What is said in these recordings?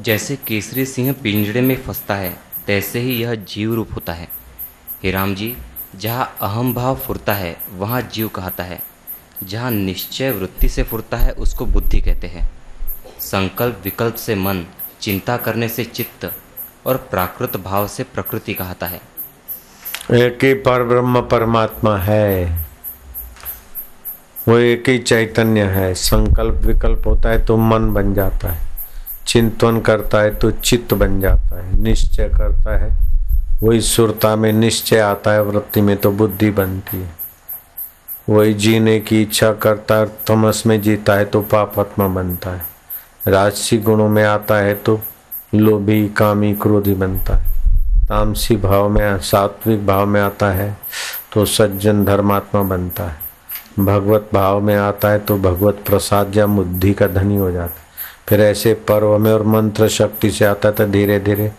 जैसे केसरी सिंह पिंजड़े में फंसता है, तैसे ही यह जीव रूप होता है। हे राम जी, जहाँ अहम भाव फुरता है, वहाँ जीव कहता है। जहाँ निश्चय वृत्ति से फुरता है, उसको बुद्धि कहते हैं। संकल्प विकल्प से मन, चिंता करने से चित्त और प्राकृत भाव से प्रकृति कहता है। एक ही पर ब्रह्म परमात्मा है। वो एक ही चैतन्य है। संकल्प विकल्प होता है तो मन बन जाता है। चिंतन करता है तो चित्त बन जाता है, निश्चय करता है। वही सुरता में निश्चय आता है, वृत्ति में तो बुद्धि बनती है। वही जीने की इच्छा करता है, तमस में जीता है तो पापात्मा बनता है। राजसी गुणों में आता है तो लोभी, कामी, क्रोधी बनता है। तामसी भाव में, सात्विक भाव में आता है तो सज्जन धर्मात्मा बनता है। भगवत भाव में आता है तो भगवत प्रसाद या बुद्धि का धनी हो जाता है। फिर ऐसे पर्व में और मंत्र शक्ति से आता तो धीरे धीरे।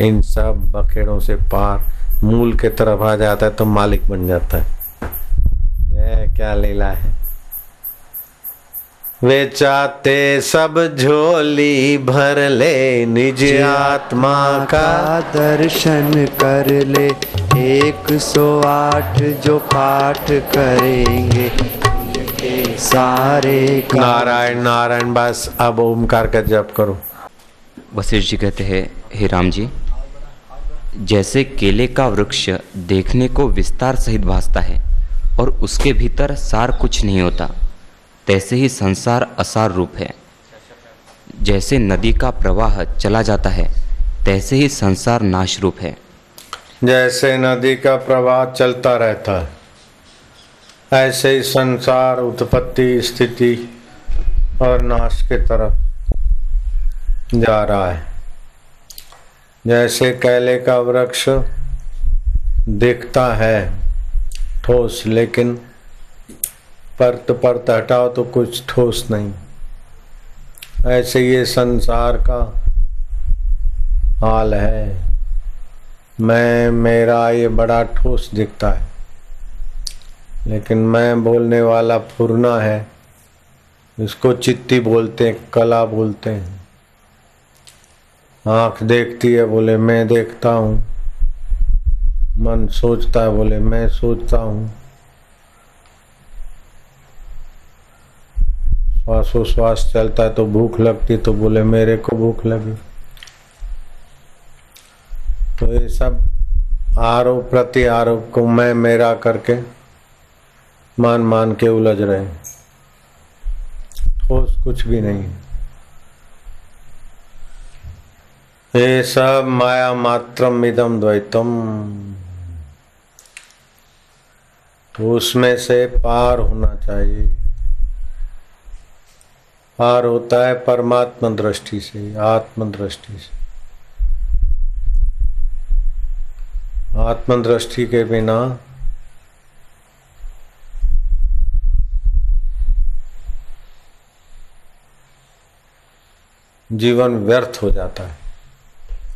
इन सब बखेड़ों से पार मूल के तरफ़ आ जाता है तो मालिक बन जाता है। ये क्या लीला है? वे चाहते सब झोली भर ले निज आत्मा का दर्शन कर ले एक सौ आठ जो पाठ करेंगे। सारे नारायण नारायण बस अब ओमकार का जप करो। वशिष्ठ जी कहते हैं हे राम जी जैसे केले का वृक्ष देखने को विस्तार सहित भासता है और उसके भीतर सार कुछ नहीं होता तैसे ही संसार असार रूप है। जैसे नदी का प्रवाह चला जाता है तैसे ही संसार नाश रूप है। जैसे नदी का प्रवाह चलता रहता है ऐसे ही संसार उत्पत्ति स्थिति और नाश के तरफ़ जा रहा है। जैसे कैले का वृक्ष दिखता है ठोस, लेकिन परत परत हटाओ तो कुछ ठोस नहीं। ऐसे ये संसार का हाल है। मैं, मेरा ये बड़ा ठोस दिखता है। लेकिन मैं बोलने वाला फुरना है। इसको चित्ती बोलते हैं, कला बोलते हैं। आँख देखती है, बोले, मैं देखता हूँ। मन सोचता है, बोले, मैं सोचता हूँ। श्वासोश्वास चलता है तो भूख लगती तो बोले, मेरे को भूख लगी। तो ये सब आरोप प्रति आरोप को मैं मेरा करके मान मान के उलझ रहे ठोस कुछ भी नहीं। ये सब माया मात्रम इदम द्वैतम। तो उसमें से पार होना चाहिए। पार होता है परमात्मा दृष्टि से, आत्म दृष्टि से। आत्म दृष्टि के बिना जीवन व्यर्थ हो जाता है।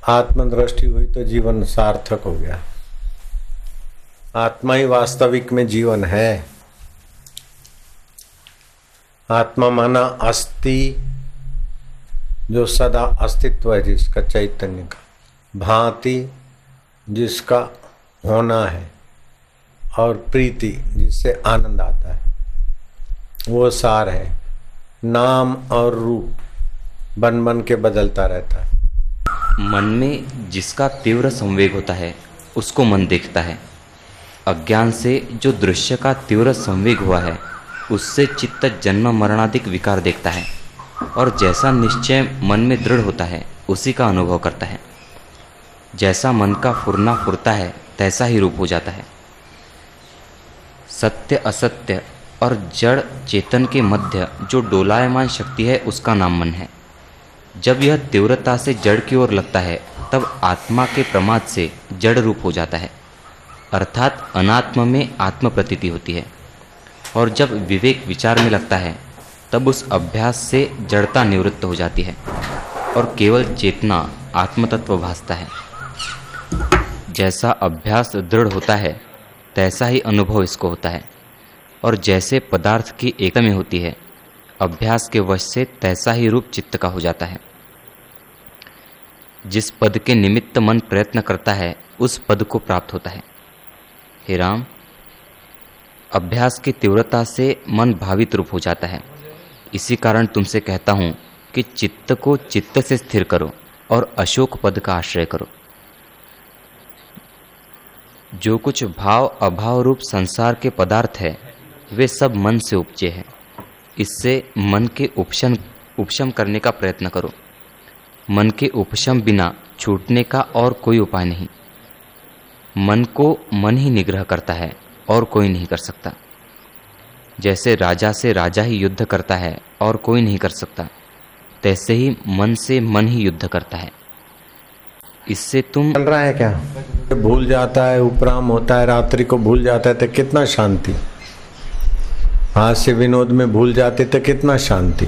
आत्मदृष्टि हुई तो जीवन सार्थक हो गया। आत्मा ही वास्तविक में जीवन है। आत्मा माना अस्थि, जो सदा अस्तित्व है, जिसका चैतन्य का। भांति, जिसका होना है, और प्रीति, जिससे आनंद आता है। वो सार है। नाम और रूप। बन बन के बदलता रहता है। मन में जिसका तीव्र संवेग होता है, उसको मन देखता है। अज्ञान से जो दृश्य का तीव्र संवेग हुआ है, उससे चित्त जन्म मरणाधिक विकार देखता है। और जैसा निश्चय मन में दृढ़ होता है, उसी का अनुभव करता है। जैसा मन का फुरना फुरता है, तैसा ही रूप हो जाता है। सत्य, असत्य और जड़ चेतन के मध्य जो डोलायमान शक्ति है, उसका नाम मन है। जब यह तीव्रता से जड़ की ओर लगता है, तब आत्मा के प्रमाद से जड़ रूप हो जाता है। अर्थात अनात्म में आत्म प्रतीति होती है। और जब विवेक विचार में लगता है, तब उस अभ्यास से जड़ता निवृत्त हो जाती है और केवल चेतना आत्मतत्व भासता है। जैसा अभ्यास दृढ़ होता है, तैसा ही अनुभव इसको होता है। और जैसे पदार्थ की एकता में होती है, अभ्यास के वश से तैसा ही रूप चित्त का हो जाता है। जिस पद के निमित्त मन प्रयत्न करता है, उस पद को प्राप्त होता है। हे राम, अभ्यास की तीव्रता से मन भावित रूप हो जाता है। इसी कारण तुमसे कहता हूँ कि चित्त को चित्त से स्थिर करो और अशोक पद का आश्रय करो। जो कुछ भाव अभाव रूप संसार के पदार्थ है, वे सब मन से उपजे हैं। इससे मन के उपशम उपशम करने का प्रयत्न करो। मन के उपशम बिना छूटने का और कोई उपाय नहीं। मन को मन ही निग्रह करता है और कोई नहीं कर सकता। जैसे राजा से राजा ही युद्ध करता है और कोई नहीं कर सकता, तैसे ही मन से मन ही युद्ध करता है। इससे तुम चल रहा है क्या? भूल जाता है, उपराम होता है, रात्रि को भूल जाता है तो कितना शांति। हास्य विनोद में भूल जाते तो कितना शांति।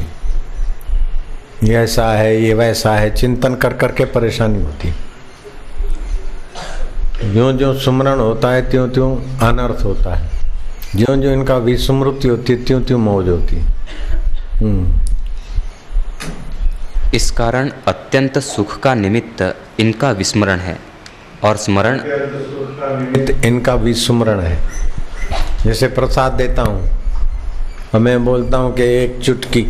ये ऐसा है ये वैसा है चिंतन कर करके परेशानी होती ज्यो ज्यो सुमरण होता है त्यों त्यों अनर्थ होता है। ज्यो ज्यो इनका विस्मृति होती है त्यों त्यों मौज होती हम्म। इस कारण अत्यंत सुख का निमित्त इनका विस्मरण है और स्मरण इनका विस्मरण है। जैसे प्रसाद देता हूँ मैं बोलता हूँ कि एक चुटकी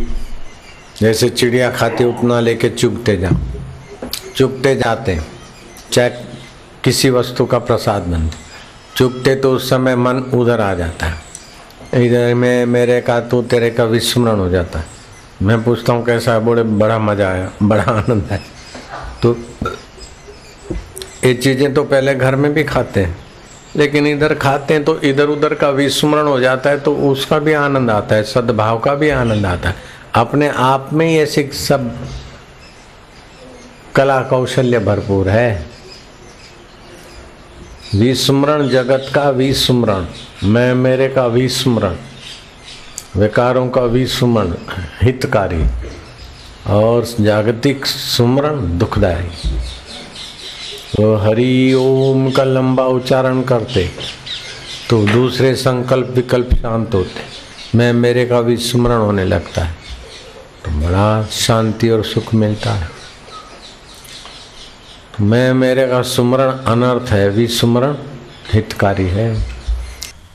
जैसे चिड़िया खाती उतना लेके चुगते जाओ। चुगते जाते, चाहे किसी वस्तु का प्रसाद बनते चुगते तो उस समय मन उधर आ जाता है। इधर में मेरे का तू तेरे का विस्मरण हो जाता है। मैं पूछता हूँ कैसा है? बोले, बड़ा मज़ा आया, बड़ा आनंद है तो ये चीज़ें तो पहले घर में भी खाते हैं, लेकिन इधर खाते हैं तो इधर उधर का विस्मरण हो जाता है तो उसका भी आनंद आता है, सद्भाव का भी आनंद आता है। अपने आप में ही ऐसे सब कला कौशल्य भरपूर है। विस्मरण जगत का विस्मरण, मैं मेरे का विस्मरण, विकारों का विस्मरण, हितकारी और जागतिक सुमरण दुखदायी। तो हरि ओम का लंबा उच्चारण करते तो दूसरे संकल्प विकल्प शांत होते, मैं मेरे का विस्मरण होने लगता है। तो बड़ा शांति और सुख मिलता है। मैं, मेरे का सुमरण अनर्थ है, विस्मरण हितकारी है।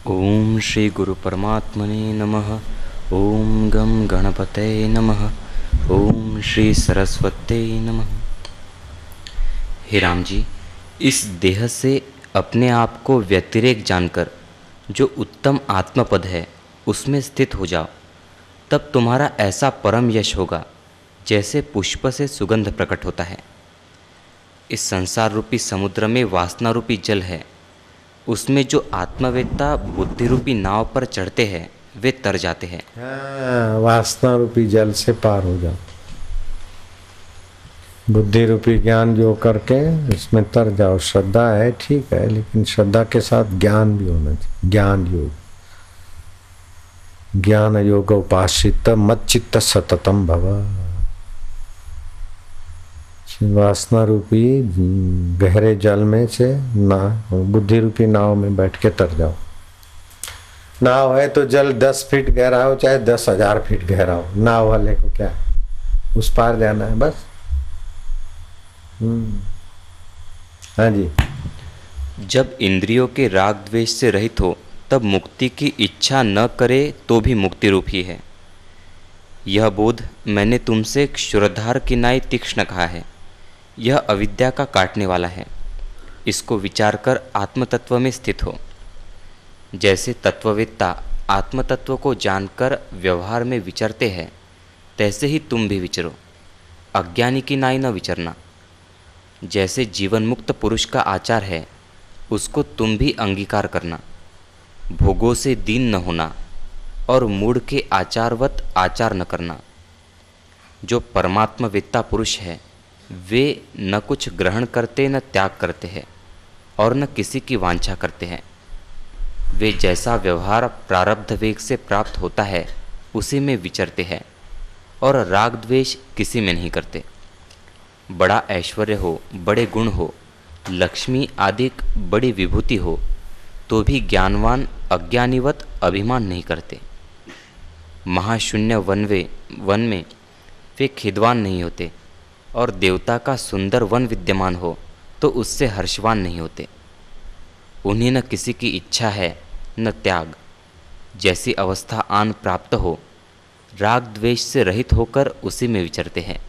ओम श्री गुरु परमात्मने नमः, ओम गम गणपते नमः, ओम श्री सरस्वते नमः। हे राम जी इस देह से अपने आप को व्यतिरेक जानकर जो उत्तम आत्मपद है, उसमें स्थित हो जाओ। तब तुम्हारा ऐसा परम यश होगा जैसे पुष्प से सुगंध प्रकट होता है। इस संसार रूपी समुद्र में वासना रूपी जल है। उसमें जो आत्मवेत्ता बुद्धि रूपी नाव पर चढ़ते हैं वे तर जाते हैं। हाँ, वासना रूपी जल से पार हो जाओ बुद्धि रूपी ज्ञान जो करके इसमें तर जाओ। श्रद्धा है ठीक है लेकिन श्रद्धा के साथ ज्ञान भी होना चाहिए ज्ञान योग। ज्ञान योग उपासित मत चित्त सततम भव। वासना रूपी गहरे जल में से ना बुद्धि रूपी नाव में बैठ के तर जाओ। नाव है तो जल दस फीट गहरा हो, चाहे दस हज़ार फीट गहरा हो। नाव वाले को क्या? उस पार जाना है, बस। हम्म। हाँ जी। जब इंद्रियों के राग द्वेष से रहित हो तब मुक्ति की इच्छा न करे तो भी मुक्ति रूप ही। है यह बोध मैंने तुमसे क्षुरधार किनाई तीक्ष्ण कहा है। यह अविद्या का काटने वाला है। इसको विचार कर आत्मतत्व में स्थित हो। जैसे तत्ववेत्ता आत्मतत्व को जानकर व्यवहार में विचरते हैं, तैसे ही तुम भी विचरो। अज्ञानी की नाई न विचरना। जैसे जीवन मुक्त पुरुष का आचार है, उसको तुम भी अंगीकार करना। भोगों से दीन न होना और मूड के आचारवत आचार न करना। जो परमात्मवेत्ता पुरुष है, वे न कुछ ग्रहण करते, न त्याग करते हैं और न किसी की वांछा करते हैं। वे जैसा व्यवहार प्रारब्ध वेग से प्राप्त होता है, उसी में विचरते हैं और राग द्वेष किसी में नहीं करते। बड़ा ऐश्वर्य हो, बड़े गुण हो, लक्ष्मी आदि बड़ी विभूति हो तो भी ज्ञानवान अज्ञानीवत अभिमान नहीं करते। महाशून्य वनवे वन में वे खिदवान नहीं होते और देवता का सुंदर वन विद्यमान हो तो उससे हर्षवान नहीं होते। उन्हें न किसी की इच्छा है, न त्याग। जैसी अवस्था आन प्राप्त हो, राग द्वेष से रहित होकर उसी में विचरते हैं।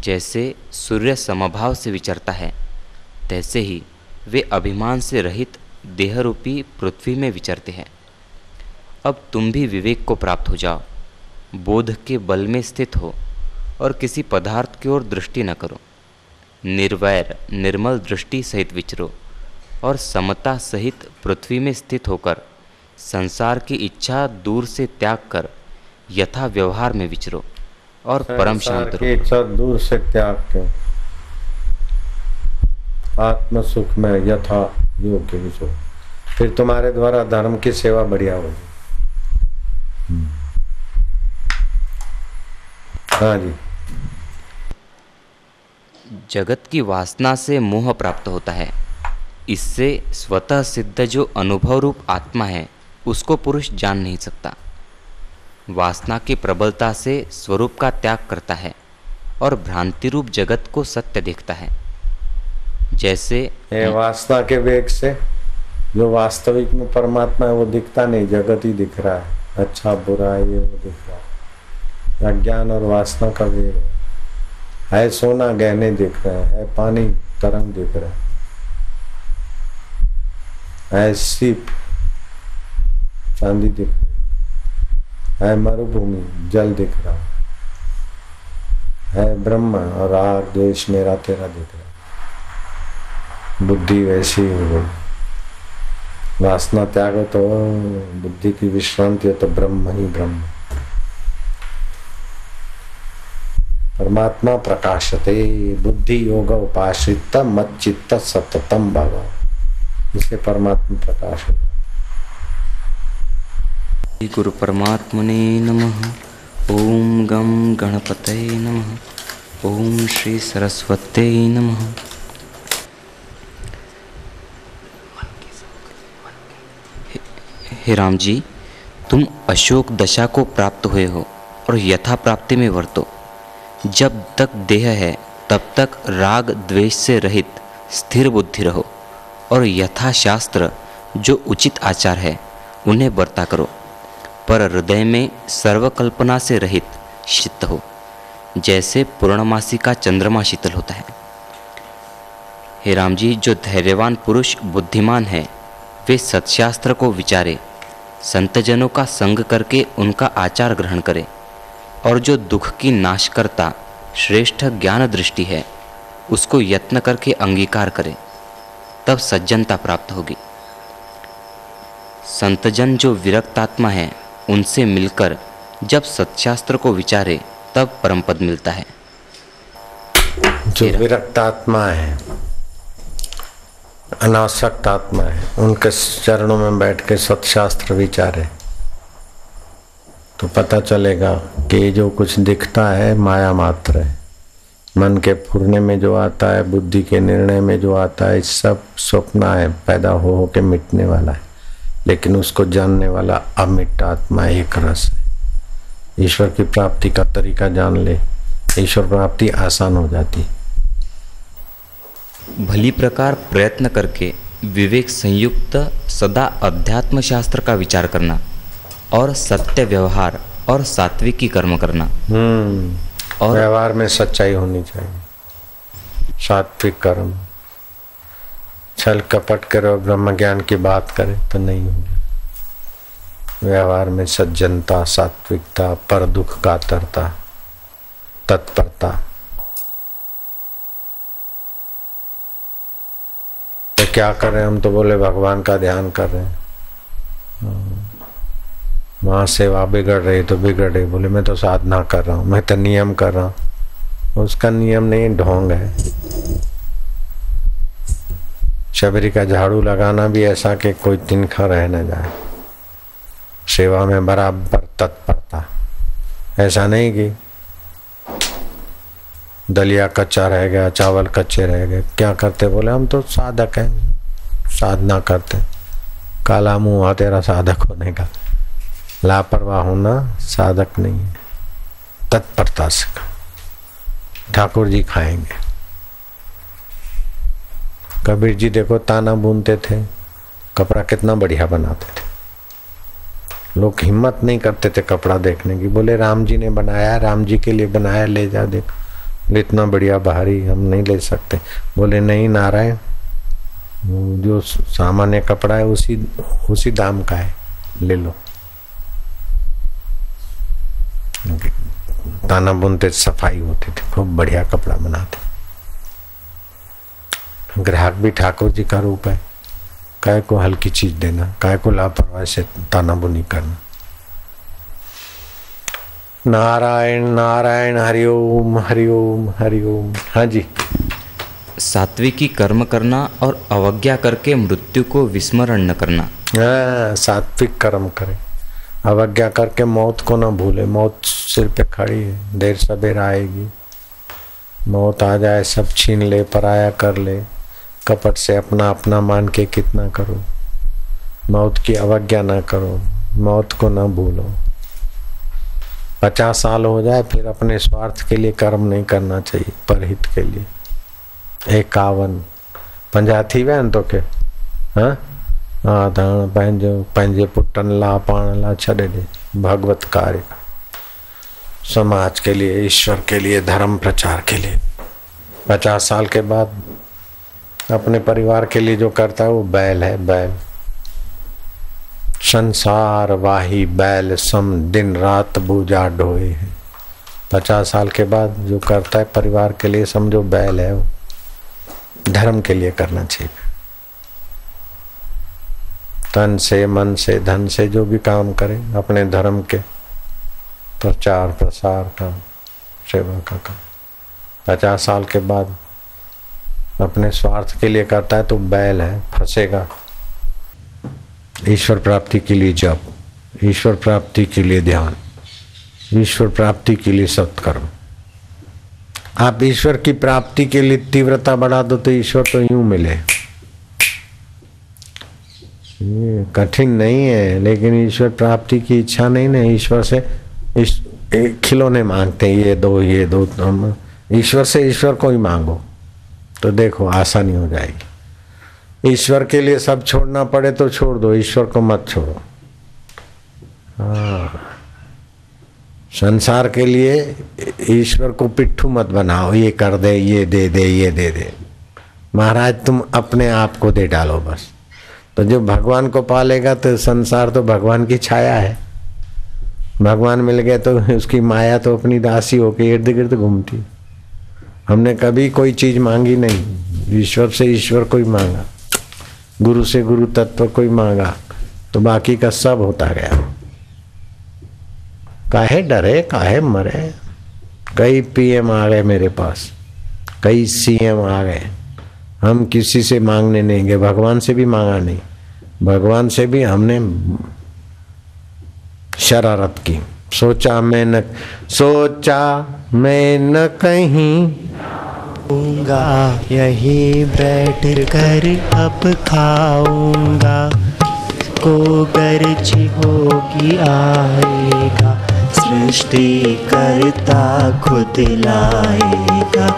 जैसे सूर्य समभाव से विचरता है, तैसे ही वे अभिमान से रहित देहरूपी पृथ्वी में विचरते हैं। अब तुम भी विवेक को प्राप्त हो जाओ। बोध के बल में स्थित हो और किसी पदार्थ की ओर दृष्टि न करो। निर्वैर निर्मल दृष्टि सहित विचरो और समता सहित पृथ्वी में स्थित होकर संसार की इच्छा दूर से त्याग कर यथा व्यवहार में विचरो और परम शांत इच्छा दूर से त्याग के आत्म सुख में यथा योग्य विचरो फिर तुम्हारे द्वारा धर्म की सेवा बढ़िया होगी। हम्म। हाँ जी। जगत की वासना से मोह प्राप्त होता है। इससे स्वतः सिद्ध जो अनुभव रूप आत्मा है, उसको पुरुष जान नहीं सकता। वासना की प्रबलता से स्वरूप का त्याग करता है और भ्रांति रूप जगत को सत्य देखता है। जैसे वासना के वेग से जो वास्तविक में परमात्मा है वो दिखता नहीं जगत ही दिख रहा है। अच्छा बुरा ये वो दिख रहा है। अज्ञान और वासना का वेग है। है सोना गहने दिख रहे हैं। है पानी तरंग दिख रहा है। सीप चांदी दिख रही है। मरुभूमि जल दिख रहा है। ब्रह्म और आग देश मेरा तेरा दिख रहा बुद्धि वैसी वासना त्यागो तो बुद्धि की विश्रांति हो तो ब्रह्म ही ब्रह्म। परमात्मा प्रकाशते, बुद्धि योग उपाश्रित मत चित्त सततम भव। इसे परमात्मा प्रकाश गुरु परमात्मने नमः। ओम गम गणपते नमः। ओम श्री सरस्वते नमः। हे राम जी, तुम अशोक दशा को प्राप्त हुए हो और यथा प्राप्ति में वर्तो। जब तक देह है, तब तक राग द्वेष से रहित स्थिर बुद्धि रहो और यथाशास्त्र, जो उचित आचार है, उन्हें बरता करो। पर हृदय में सर्वकल्पना से रहित शीत हो, जैसे पूर्णमासी का चंद्रमा शीतल होता है। हे राम जी, जो धैर्यवान पुरुष बुद्धिमान है, वे सत्शास्त्र को विचारे संतजनों का संग करके उनका आचार ग्रहण करे। और जो दुख की नाश करता श्रेष्ठ ज्ञान दृष्टि है, उसको यत्न करके अंगीकार करे। तब सज्जनता प्राप्त होगी। संतजन जो विरक्तात्मा है, उनसे मिलकर जब सत्शास्त्र को विचारे, तब परम पद मिलता है। जो विरक्त आत्मा है अनासक्त आत्मा है। उनके चरणों में बैठ के सत्शास्त्र विचारे। तो पता चलेगा कि जो कुछ दिखता है, माया मात्र है। मन के फुरने में जो आता है, बुद्धि के निर्णय में जो आता है, सब स्वप्न है, पैदा हो हो के मिटने वाला है। लेकिन उसको जानने वाला अमिट आत्मा एक रस है। ईश्वर की प्राप्ति का तरीका जान ले। ईश्वर प्राप्ति आसान हो जाती भली प्रकार प्रयत्न करके विवेक संयुक्त सदा अध्यात्म शास्त्र का विचार करना और सत्य व्यवहार और सात्विकी कर्म करना। हम्म और व्यवहार में सच्चाई होनी चाहिए। सात्विक कर्म। छल कपट करो ब्रह्म ज्ञान की बात करे तो नहीं होगी। व्यवहार में सज्जनता सात्विकता पर दुख कातरता तत्परता। क्या कर? हम तो बोले, भगवान का ध्यान कर रहे हैं। हाँ। वहाँ सेवा बिगड़ रही तो बिगड़ रही। बोले, मैं तो साधना कर रहा हूँ, मैं तो नियम कर रहा हूँ। उसका नियम नहीं, ढोंग है। शबरी का झाड़ू लगाना भी ऐसा कि कोई तिनखा रह न जाए। सेवा में बराबर तत्परता। ऐसा नहीं कि दलिया कच्चा रह गया, चावल कच्चे रह गए। क्या करते? बोले, हम तो साधक हैं। साधना करते काला मुँह तेरा साधक होने का। लापरवाह होना साधक नहीं है। तत्परता से ठाकुर जी खाएँगे। कबीर जी देखो, ताना बुनते थे। कपड़ा कितना बढ़िया बनाते थे। लोग हिम्मत नहीं करते थे कपड़ा देखने की। बोले, राम जी ने बनाया राम जी के लिए बनाया ले जा, देख। इतना बढ़िया बाहरी हम नहीं ले सकते। बोले, नहीं नारायण, जो सामान्य कपड़ा है उसी उसी दाम का है, ले लो। ताना बुनते सफ़ाई होती थी, खूब बढ़िया कपड़ा बनाते। ग्राहक भी ठाकुर जी का रूप है। काय को हल्की चीज़ देना काय को लापरवाही से ताना बुनी करना। नारायण नारायण हरिओम हरिओम हरिओम हाँ जी। सात्विकी कर्म करना और अवज्ञा करके मृत्यु को विस्मरण न करना। हाँ, सात्विक कर्म करे। अवज्ञा करके मौत को ना भूले। मौत सिर पे खड़ी है। देर सवेर आएगी। मौत आ जाए सब छीन ले पराया कर ले। कपट से अपना अपना मान के कितना करो। मौत की अवज्ञा ना करो। मौत को ना भूलो। पचास साल हो जाए, फिर अपने स्वार्थ के लिए कर्म नहीं करना चाहिए, परहित के लिए। एकावन। पंजा थी विया आहिनि तोखे हाँ? हा त हाणे पंहिंजो पंहिंजे पुटनि लाइ पाण छॾे ॾे भगवत कार्य समाज के लिए, ईश्वर के लिए, धर्म प्रचार के लिए। पचास साल के बाद अपने परिवार के लिए जो करता है, वो बैल है, बैल। संसार वाही बैल सम दिन रात बूझा ढोए है। पचास साल के बाद जो करता है, परिवार के लिए समझो बैल है वो। धर्म के लिए करना चाहिए। तन से, मन से, धन से जो भी काम करे, अपने धर्म के प्रचार, प्रसार का सेवा का काम। पचास साल के बाद अपने स्वार्थ के लिए करता है तो बैल है, फंसेगा। ईश्वर प्राप्ति के लिए जप, ईश्वर प्राप्ति के लिए ध्यान, ईश्वर प्राप्ति के लिए सत्कर्म। आप ईश्वर की प्राप्ति के लिए तीव्रता बढ़ा दो तो ईश्वर तो यूँ मिले। कठिन नहीं है, लेकिन ईश्वर प्राप्ति की इच्छा नहीं ना, ईश्वर से इस खिलौने मांगते हैं, ये दो ये दो हम, ईश्वर से ईश्वर को ही मांगो। तो देखो, आसानी हो जाएगी। ईश्वर के लिए सब छोड़ना पड़े तो छोड़ दो, ईश्वर को मत छोड़ो। हाँ। संसार के लिए ईश्वर को पिट्ठू मत बनाओ, ये कर दे, ये दे दे, ये दे दे। महाराज, तुम अपने आप को दे डालो बस। तो जो भगवान को पालेगा तो संसार तो भगवान की छाया है। भगवान मिल गए तो उसकी माया तो अपनी दासी होकर इर्द गिर्द घूमती। हमने कभी कोई चीज़ मांगी नहीं। ईश्वर से ईश्वर को ही मांगा। गुरु से गुरु तत्व कोई मांगा तो बाकी का सब होता गया। काहे डरे, काहे मरे? कई पीएम आ गए मेरे पास, कई सीएम आ गए। हम किसी से मांगने नहीं गए, भगवान से भी मांगा नहीं। भगवान से भी हमने शरारत की। सोचा मैं न, सोचा मैं न कहीं खाऊँगा यही बैठ कर अब खाऊँगा। को गर्ज होगी आएगा सृष्टि करता खुद लाएगा।